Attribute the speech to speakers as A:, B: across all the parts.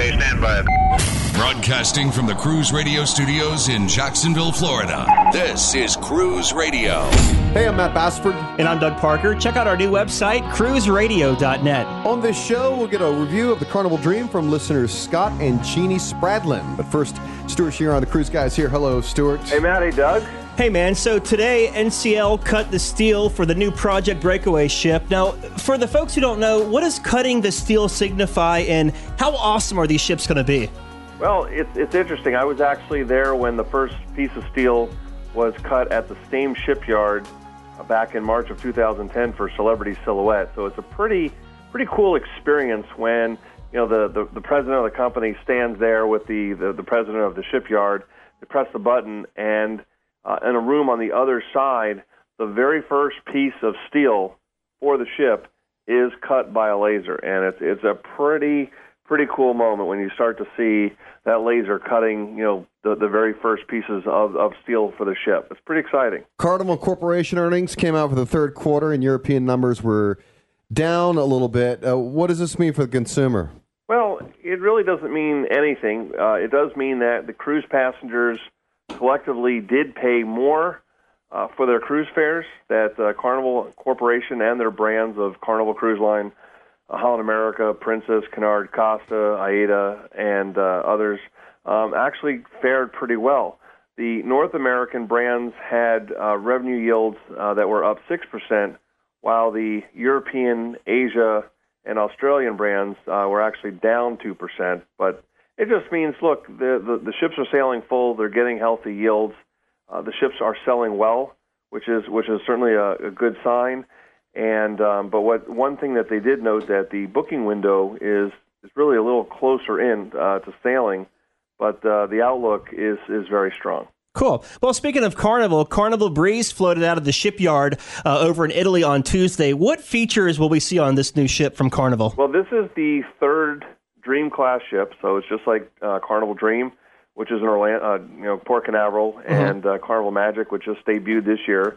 A: Okay, stand by.
B: Broadcasting from the Cruise Radio studios in Jacksonville, Florida. This is Cruise Radio.
C: Hey, I'm Matt Bassford.
D: And I'm Doug Parker. Check out our new website, cruiseradio.net.
C: On this show, we'll get a review of the Carnival Dream from listeners Scott and Jeannie Spradlin. But first, Stewart Chiron the Cruise Guys here. Hello, Stewart.
E: Hey, Matt. Hey, Doug.
D: Hey man, so today NCL cut the steel for the new Project Breakaway ship. Now, for the folks who don't know, what does cutting the steel signify and how awesome are these ships going to be?
E: Well, it's, it's interesting. I was actually there when the first piece of steel was cut at the same shipyard uh, back in March of 2010 for Celebrity Silhouette. So it's a pretty pretty cool experience when you know the, the, the president of the company stands there with the, the, the president of the shipyard. They press the button and uh, in a room on the other side, the very first piece of steel for the ship is cut by a laser, and it's it's a pretty pretty cool moment when you start to see that laser cutting, you know, the, the very first pieces of, of steel for the ship. It's pretty exciting.
C: Carnival Corporation earnings came out for the third quarter, and European numbers were down a little bit. Uh, what does this mean for the consumer?
E: Well, it really doesn't mean anything. Uh, it does mean that the cruise passengers collectively did pay more uh, for their cruise fares that uh, Carnival Corporation and their brands of Carnival Cruise Line, uh, Holland America, Princess, Cunard, Costa, AIDA, and uh, others um, actually fared pretty well. The North American brands had uh, revenue yields uh, that were up 6%, while the European, Asia, and Australian brands uh, were actually down 2%. But it just means, look, the, the, the ships are sailing full. They're getting healthy yields. Uh, the ships are selling well, which is which is certainly a, a good sign. And um, but what one thing that they did note that the booking window is is really a little closer in uh, to sailing, but uh, the outlook is is very strong.
D: Cool. Well, speaking of Carnival, Carnival Breeze floated out of the shipyard uh, over in Italy on Tuesday. What features will we see on this new ship from Carnival?
E: Well, this is the third Dream class ship, so it's just like uh, Carnival Dream, which is in Orlando, uh, you know, Port Canaveral, mm-hmm. and uh, Carnival Magic, which just debuted this year.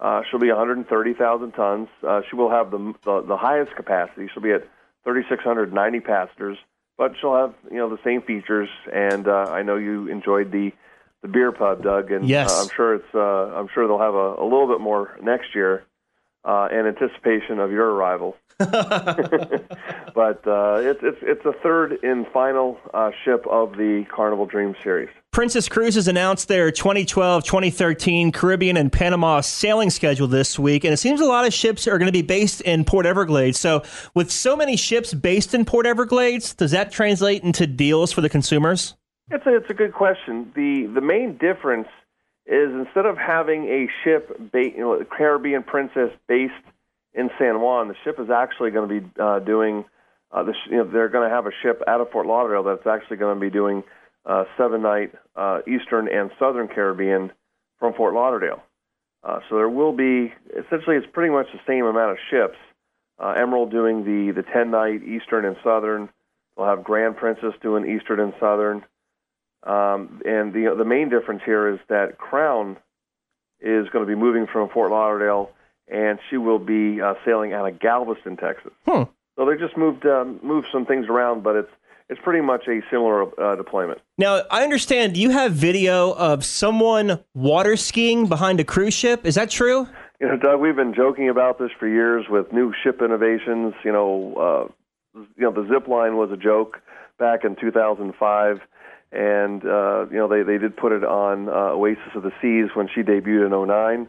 E: Uh, she'll be 130,000 tons. Uh, she will have the, the the highest capacity. She'll be at 3,690 passengers, but she'll have you know the same features. And uh, I know you enjoyed the the beer pub, Doug, and
D: yes.
E: uh, I'm sure it's uh, I'm sure they'll have a, a little bit more next year uh, in anticipation of your arrival. but uh, it's it's it's a third and final uh, ship of the Carnival Dream series.
D: Princess Cruises announced their 2012-2013 Caribbean and Panama sailing schedule this week, and it seems a lot of ships are going to be based in Port Everglades. So, with so many ships based in Port Everglades, does that translate into deals for the consumers?
E: It's a, it's a good question. the The main difference is instead of having a ship, ba- you know, Caribbean Princess based in San Juan, the ship is actually going to be uh, doing. Uh, the, you know, they're going to have a ship out of Fort Lauderdale that's actually going to be doing uh, seven night uh, Eastern and Southern Caribbean from Fort Lauderdale. Uh, so there will be essentially it's pretty much the same amount of ships. Uh, Emerald doing the the ten night Eastern and Southern. We'll have Grand Princess doing Eastern and Southern. Um, and the the main difference here is that Crown is going to be moving from Fort Lauderdale and she will be uh, sailing out of Galveston, Texas.
D: Hmm.
E: So they just moved um, moved some things around, but it's it's pretty much a similar uh, deployment.
D: Now, I understand you have video of someone water skiing behind a cruise ship. Is that true?
E: You know, Doug, we've been joking about this for years with new ship innovations. You know, uh, you know, the zip line was a joke back in 2005, and uh, you know they they did put it on uh, Oasis of the Seas when she debuted in 09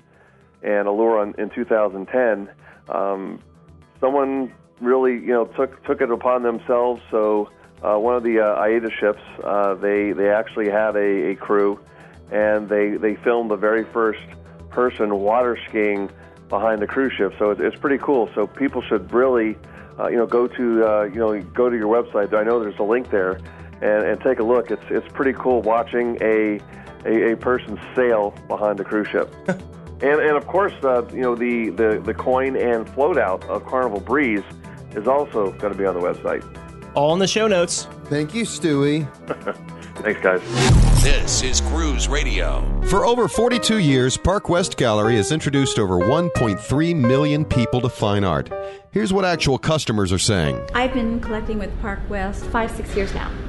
E: and Allure in, in 2010, um, someone really you know took took it upon themselves. So uh, one of the uh, AIDA ships, uh, they they actually had a, a crew, and they they filmed the very first person water skiing behind the cruise ship. So it's, it's pretty cool. So people should really uh, you know go to uh, you know go to your website. I know there's a link there, and, and take a look. It's it's pretty cool watching a a, a person sail behind the cruise ship. And, and of course, uh, you know, the, the, the coin and float out of Carnival Breeze is also going to be on the website.
D: All in the show notes.
C: Thank you, Stewie.
E: Thanks, guys.
B: This is Cruise Radio.
C: For over 42 years, Park West Gallery has introduced over 1.3 million people to fine art. Here's what actual customers are saying.
F: I've been collecting with Park West five, six years now.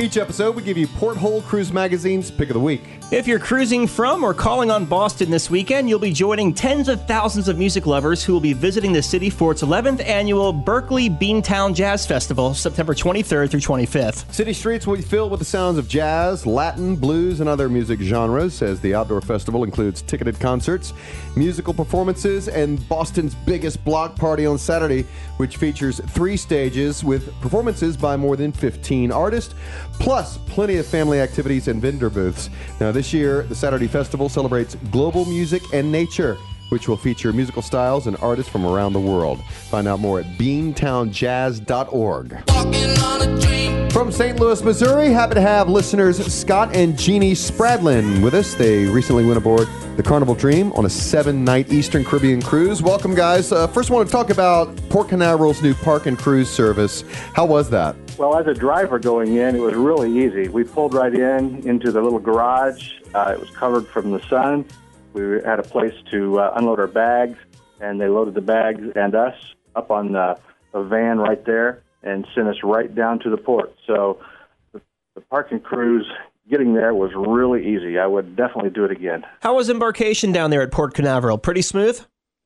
C: Each episode, we give you Porthole Cruise Magazine's Pick of the Week.
D: If you're cruising from or calling on Boston this weekend, you'll be joining tens of thousands of music lovers who will be visiting the city for its 11th annual Berklee Beantown Jazz Festival, September 23rd through 25th.
C: City streets will be filled with the sounds of jazz, Latin, blues, and other music genres, as the outdoor festival includes ticketed concerts, musical performances, and Boston's biggest block party on Saturday, which features three stages with performances by more than 15 artists, plus plenty of family activities and vendor booths. Now, this year, the Saturday Festival celebrates global music and nature, which will feature musical styles and artists from around the world. Find out more at beantownjazz.org. From St. Louis, Missouri, happy to have listeners Scott and Jeannie Spradlin with us. They recently went aboard the Carnival Dream on a seven night Eastern Caribbean cruise. Welcome, guys. Uh, first, I want to talk about Port Canaveral's new park and cruise service. How was that?
G: Well, as a driver going in, it was really easy. We pulled right in into the little garage. Uh, it was covered from the sun. We had a place to uh, unload our bags, and they loaded the bags and us up on the, the van right there and sent us right down to the port. So the, the park and cruise getting there was really easy. I would definitely do it again.
D: How was embarkation down there at Port Canaveral? Pretty smooth?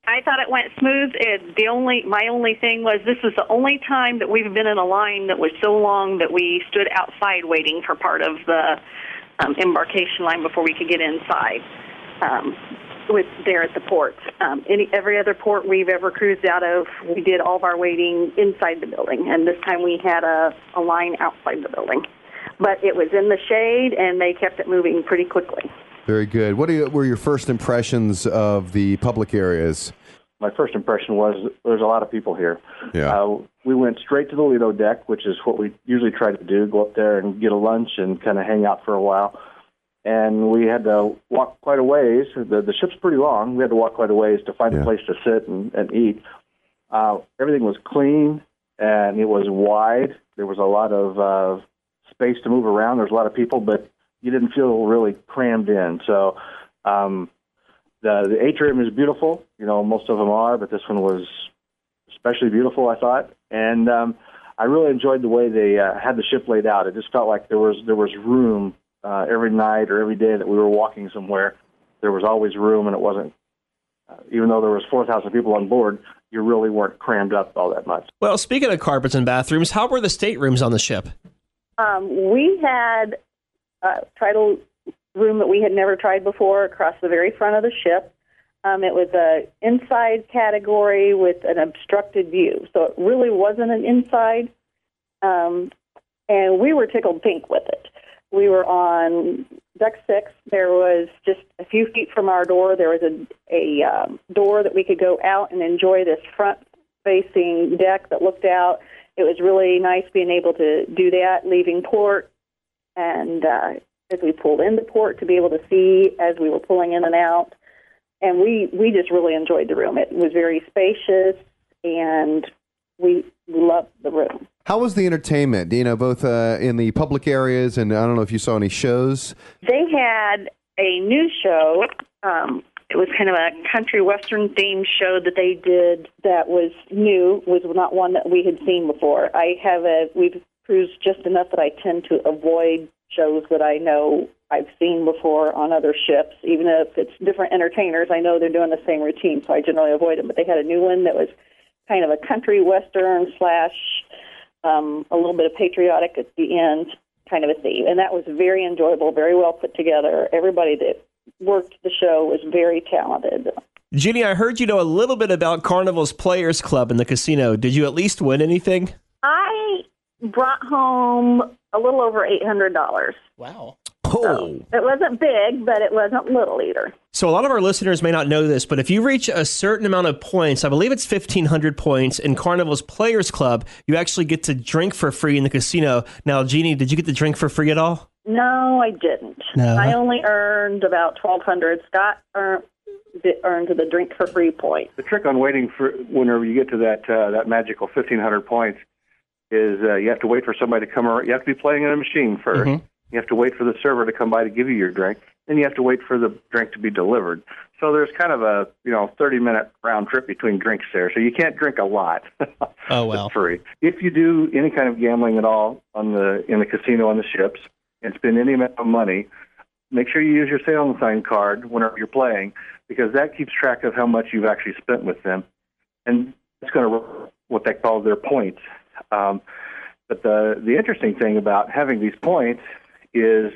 H: I thought it went smooth. It, the only my only thing was this was the only time that we've been in a line that was so long that we stood outside waiting for part of the um, embarkation line before we could get inside. Um, with there at the port. Um, any every other port we've ever cruised out of, we did all of our waiting inside the building, and this time we had a, a line outside the building. But it was in the shade, and they kept it moving pretty quickly.
C: Very good. What you, were your first impressions of the public areas?
G: My first impression was there's a lot of people here.
C: Yeah.
G: Uh, we went straight to the Lido deck, which is what we usually try to do go up there and get a lunch and kind of hang out for a while. And we had to walk quite a ways. The, the ship's pretty long. We had to walk quite a ways to find
C: Yeah.
G: a place to sit and, and eat. Uh, everything was clean and it was wide. There was a lot of uh, space to move around. There's a lot of people, but you didn't feel really crammed in. So um, the the atrium is beautiful. You know, most of them are, but this one was especially beautiful. I thought, and um, I really enjoyed the way they uh, had the ship laid out. It just felt like there was there was room uh, every night or every day that we were walking somewhere. There was always room, and it wasn't. Uh, even though there was four thousand people on board, you really weren't crammed up all that much.
D: Well, speaking of carpets and bathrooms, how were the staterooms on the ship?
H: Um, we had a title room that we had never tried before across the very front of the ship. Um, it was a inside category with an obstructed view, so it really wasn't an inside. Um, and we were tickled pink with it. We were on deck six. There was just a few feet from our door. There was a a um, door that we could go out and enjoy this front facing deck that looked out. It was really nice being able to do that, leaving port, and uh, as we pulled into port to be able to see as we were pulling in and out. And we we just really enjoyed the room. It was very spacious, and we we loved the room.
C: How was the entertainment? You know, both uh, in the public areas, and I don't know if you saw any shows.
H: They had a new show. Um, it was kind of a country western themed show that they did that was new. Was not one that we had seen before. I have a we've cruised just enough that I tend to avoid shows that I know I've seen before on other ships, even if it's different entertainers. I know they're doing the same routine, so I generally avoid them. But they had a new one that was kind of a country western slash um, a little bit of patriotic at the end kind of a theme, and that was very enjoyable, very well put together. Everybody that worked the show was very talented.
D: Jeannie, I heard you know a little bit about Carnival's Players Club in the casino. Did you at least win anything?
H: I brought home a little over eight hundred dollars.
D: Wow.
C: Oh,
H: It wasn't big, but it wasn't little either.
D: So a lot of our listeners may not know this, but if you reach a certain amount of points, I believe it's 1500 points in Carnival's Players Club, you actually get to drink for free in the casino. Now, Jeannie, did you get to drink for free at all?
H: No, I didn't.
D: No.
H: I only earned about twelve hundred. Scott earned earned the drink for free point.
G: The trick on waiting for whenever you get to that uh, that magical 1500 points is uh, you have to wait for somebody to come around. You have to be playing in a machine 1st You have to wait for the server to come by to give you your drink. Then you have to wait for the drink to be delivered. So there's kind of a you know 30 minute round trip between drinks there. So you can't drink a lot.
D: Oh, well.
G: It's free. If you do any kind of gambling at all on the in the casino on the ships and spend any amount of money, make sure you use your Sail & Sign card whenever you're playing because that keeps track of how much you've actually spent with them, and it's going to what they call their points. Um, but the the interesting thing about having these points is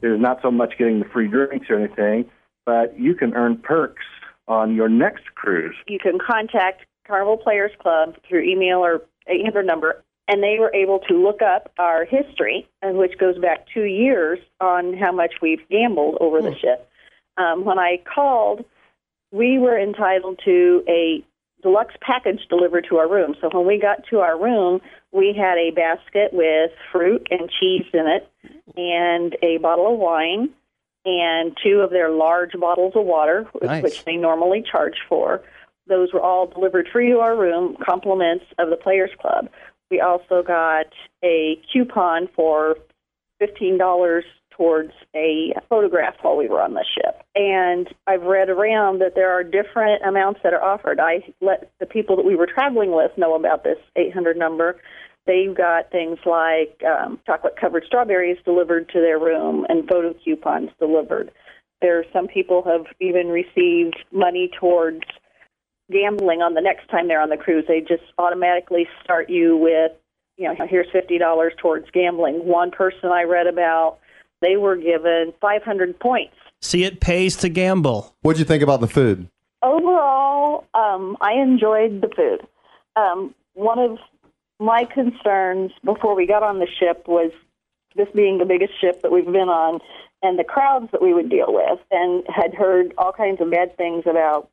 G: there's not so much getting the free drinks or anything, but you can earn perks on your next cruise.
H: You can contact Carnival Players Club through email or 800 number, and they were able to look up our history, which goes back two years on how much we've gambled over the ship. Um, when I called, we were entitled to a deluxe package delivered to our room. So when we got to our room, we had a basket with fruit and cheese in it, and a bottle of wine, and two of their large bottles of water,
D: Nice.
H: which they normally charge for. Those were all delivered free to our room, compliments of the Players Club. We also got a coupon for fifteen dollars towards a photograph while we were on the ship. And I've read around that there are different amounts that are offered. I let the people that we were traveling with know about this 800 number. They've got things like um, chocolate covered strawberries delivered to their room and photo coupons delivered. There, some people have even received money towards gambling on the next time they're on the cruise. They just automatically start you with, you know, here's fifty dollars towards gambling. One person I read about, they were given five hundred points.
D: See, it pays to gamble.
C: What'd you think about the food?
H: Overall, um, I enjoyed the food. Um, one of my concerns before we got on the ship was this being the biggest ship that we've been on and the crowds that we would deal with, and had heard all kinds of bad things about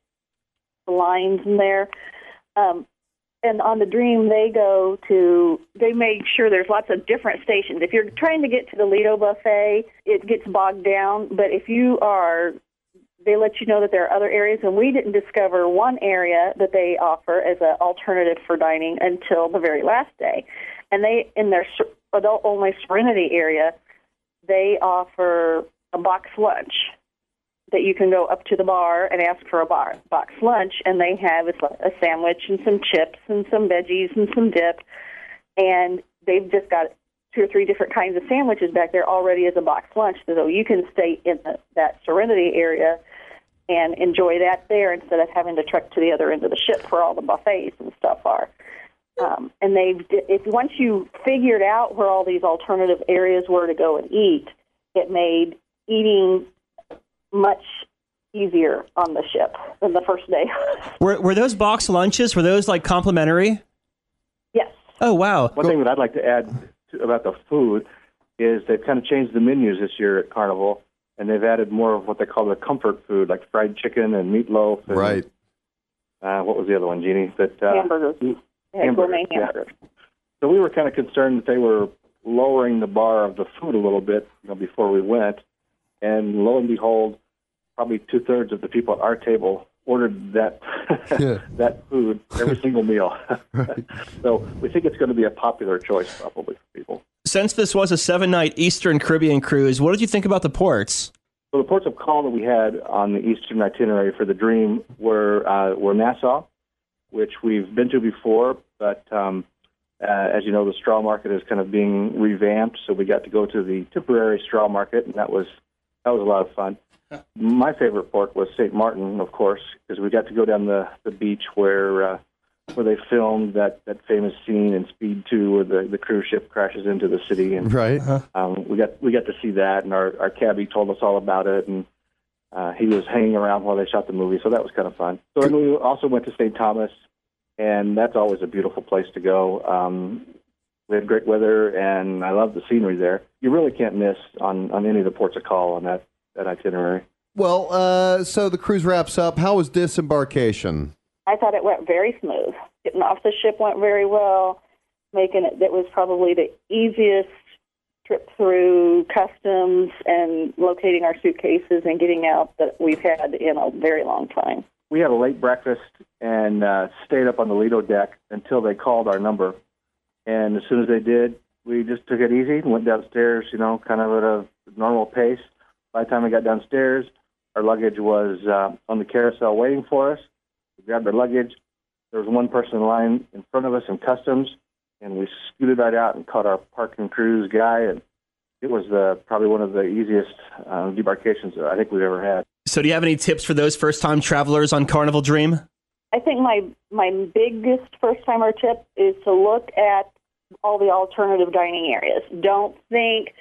H: the lines in there. Um, and on the Dream, they go to, they make sure there's lots of different stations. If you're trying to get to the Lido buffet, it gets bogged down. But if you are, they let you know that there are other areas, and we didn't discover one area that they offer as an alternative for dining until the very last day. And they, in their adult only Serenity area, they offer a box lunch that you can go up to the bar and ask for a bar, box lunch, and they have a sandwich and some chips and some veggies and some dip, and they've just got two or three different kinds of sandwiches back there already as a box lunch, so you can stay in the, that Serenity area and enjoy that there instead of having to trek to the other end of the ship where all the buffets and stuff are. Um, and they've if once you figured out where all these alternative areas were to go and eat, it made eating much easier on the ship than the first day.
D: Were, were those box lunches, were those like complimentary?
H: yes.
D: Oh, wow.
G: One thing that I'd like to add to, about the food is they've kind of changed the menus this year at Carnival, and they've added more of what they call the comfort food, like fried chicken and meatloaf. And,
C: Right.
G: Uh, what was the other one, Jeannie? That uh,
H: hamburgers.
G: Hamburgers, yeah.
H: hamburgers.
G: So we were kind of concerned that they were lowering the bar of the food a little bit, you know, before we went. And lo and behold, probably two thirds of the people at our table ordered that
C: Yeah.
G: that food every single meal. so we think it's going to be a popular choice probably for people.
D: Since this was a seven night Eastern Caribbean cruise, what did you think about the ports?
G: So the ports of call that we had on the eastern itinerary for the Dream were uh, were Nassau, which we've been to before, but um, uh, as you know, the straw market is kind of being revamped, so we got to go to the temporary straw market, and that was that was a lot of fun. My favorite port was St. Martin, of course, because we got to go down the the beach where uh, where they filmed that that famous scene in Speed Two, where the the cruise ship crashes into the city, and
C: Right.
G: um, we got we got to see that, and our our cabbie told us all about it, and uh, he was hanging around while they shot the movie, so that was kind of fun. So and we also went to St. Thomas, and that's always a beautiful place to go. Um, we had great weather, and I love the scenery there. You really can't miss on on any of the ports of call on that that itinerary.
C: Well, uh, so the cruise wraps up. How was disembarkation?
H: I thought it went very smooth. Getting off the ship went very well. Making it that was probably the easiest trip through customs and locating our suitcases and getting out that we've had in a very long time.
G: We had a late breakfast and uh, stayed up on the Lido deck until they called our number. And as soon as they did, we just took it easy and went downstairs, you know, kind of at a normal pace. By the time we got downstairs, our luggage was uh, on the carousel waiting for us. We grabbed our luggage. There was one person in line in front of us in customs, and we scooted right out and caught our parking and cruise guy. And it was uh, probably one of the easiest uh, debarkations that I think we've ever had.
D: So, do you have any tips for those first time travelers on Carnival Dream?
H: I think my my biggest first timer tip is to look at all the alternative dining areas. Don't think,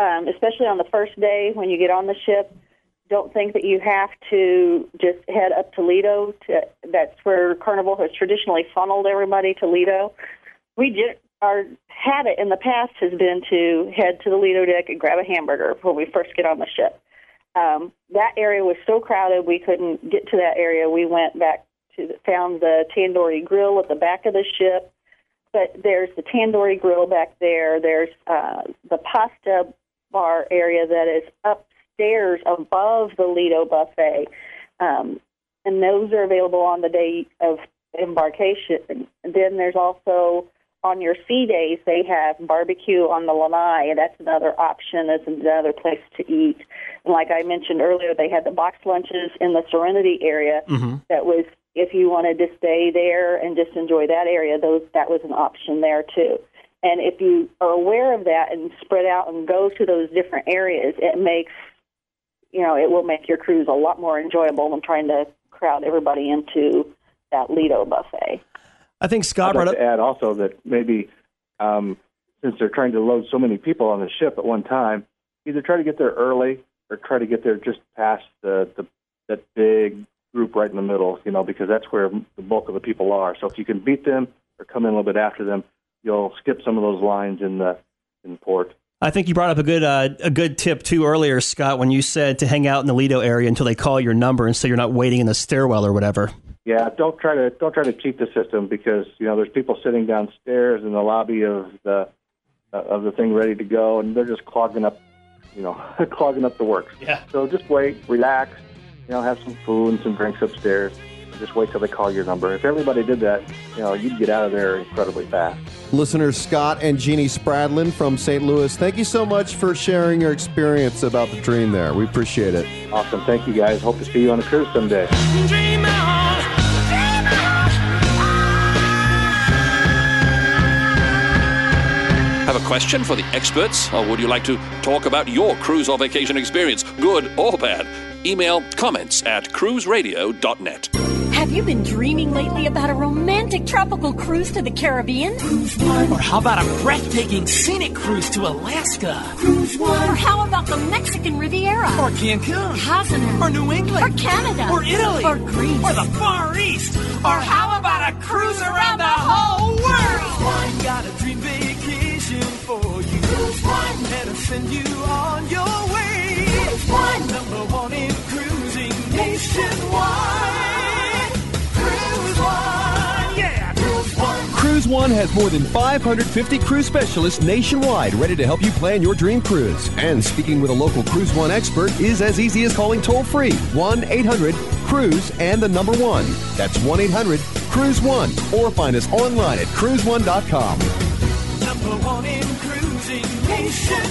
H: um, especially on the first day when you get on the ship, don't think that you have to just head up to Lido. To, that's where Carnival has traditionally funneled everybody to Lido. We did our habit in the past has been to head to the Lido deck and grab a hamburger when we first get on the ship. Um, that area was so crowded we couldn't get to that area. We went back to found the Tandoori Grill at the back of the ship. But there's the Tandoori Grill back there. There's uh, the pasta bar area that is upstairs above the Lido buffet, um, and those are available on the day of embarkation. And then there's also on your sea days they have barbecue on the lanai, and that's another option. It's another place to eat. And like I mentioned earlier, they had the box lunches in the Serenity area
D: Mm-hmm.
H: that was if you wanted to stay there and just enjoy that area, those that was an option there too. And if you are aware of that and spread out and go to those different areas, it makes you know it will make your cruise a lot more enjoyable than trying to crowd everybody into that Lido buffet.
D: I think Scott
G: I'd
D: brought
G: like
D: up.
G: to add also that maybe um, since they're trying to load so many people on the ship at one time, either try to get there early or try to get there just past the, the that big group right in the middle, you know, because that's where the bulk of the people are. So if you can beat them or come in a little bit after them, you'll skip some of those lines in the in port.
D: I think you brought up a good uh, a good tip too earlier, Scott, when you said to hang out in the Lido area until they call your number, and so you're not waiting in the stairwell or whatever.
G: Yeah, don't try to don't try to cheat the system because you know there's people sitting downstairs in the lobby of the uh, of the thing ready to go, and they're just clogging up, you know, clogging up the works.
D: Yeah.
G: So just wait, relax, you know, have some food and some drinks upstairs. And Just wait till they call your number. If everybody did that, you know, you'd get out of there incredibly fast.
C: Listeners Scott and Jeannie Spradlin from St. Louis, thank you so much for sharing your experience about the dream there. We appreciate it.
G: Awesome. Thank you guys. Hope to see you on a cruise someday.
A: Have a question for the experts, or would you like to talk about your cruise or vacation experience, good or bad? Email comments at cruiseradio.net.
I: Have you been dreaming lately about a romantic tropical cruise to the Caribbean?
J: Or how about a breathtaking scenic cruise to Alaska?
I: Or how about the Mexican Riviera?
J: Or Cancun? Or New England?
I: Or Canada?
J: Or Italy?
I: Or Greece?
J: Or the Far East? Or how about a cruise around the whole world? We got a dream vacation for you. Cruise One. Let us send you on your way. Cruise One. Number one in cruising nationwide.
K: Cruise One has more than 550 cruise specialists nationwide ready to help you plan your dream cruise. And speaking with a local Cruise One expert is as easy as calling toll free 1 800 Cruise and the number one. That's 1 800 Cruise One. Or find us online at cruiseone.com.
J: Number one in cruising nationwide.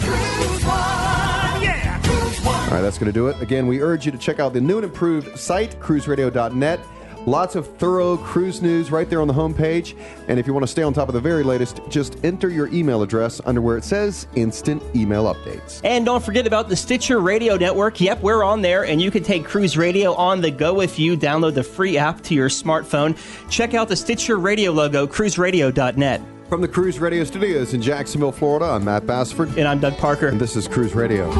J: Cruise One. Yeah. Cruise One.
C: All right, that's going to do it. Again, we urge you to check out the new and improved site, cruiseradio.net. Lots of thorough cruise news right there on the homepage. And if you want to stay on top of the very latest, just enter your email address under where it says instant email updates.
D: And don't forget about the Stitcher Radio Network. Yep, we're on there, and you can take Cruise Radio on the go with you. Download the free app to your smartphone. Check out the Stitcher Radio logo, cruiseradio.net.
C: From the Cruise Radio Studios in Jacksonville, Florida, I'm Matt Bassford.
D: And I'm Doug Parker.
C: And this is Cruise Radio.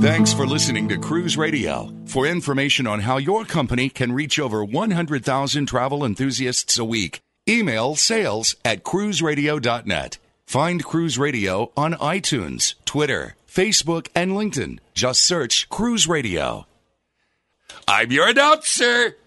B: Thanks for listening to Cruise Radio. For information on how your company can reach over 100,000 travel enthusiasts a week, email sales at cruiseradio.net. Find Cruise Radio on iTunes, Twitter, Facebook, and LinkedIn. Just search Cruise Radio. I'm your announcer,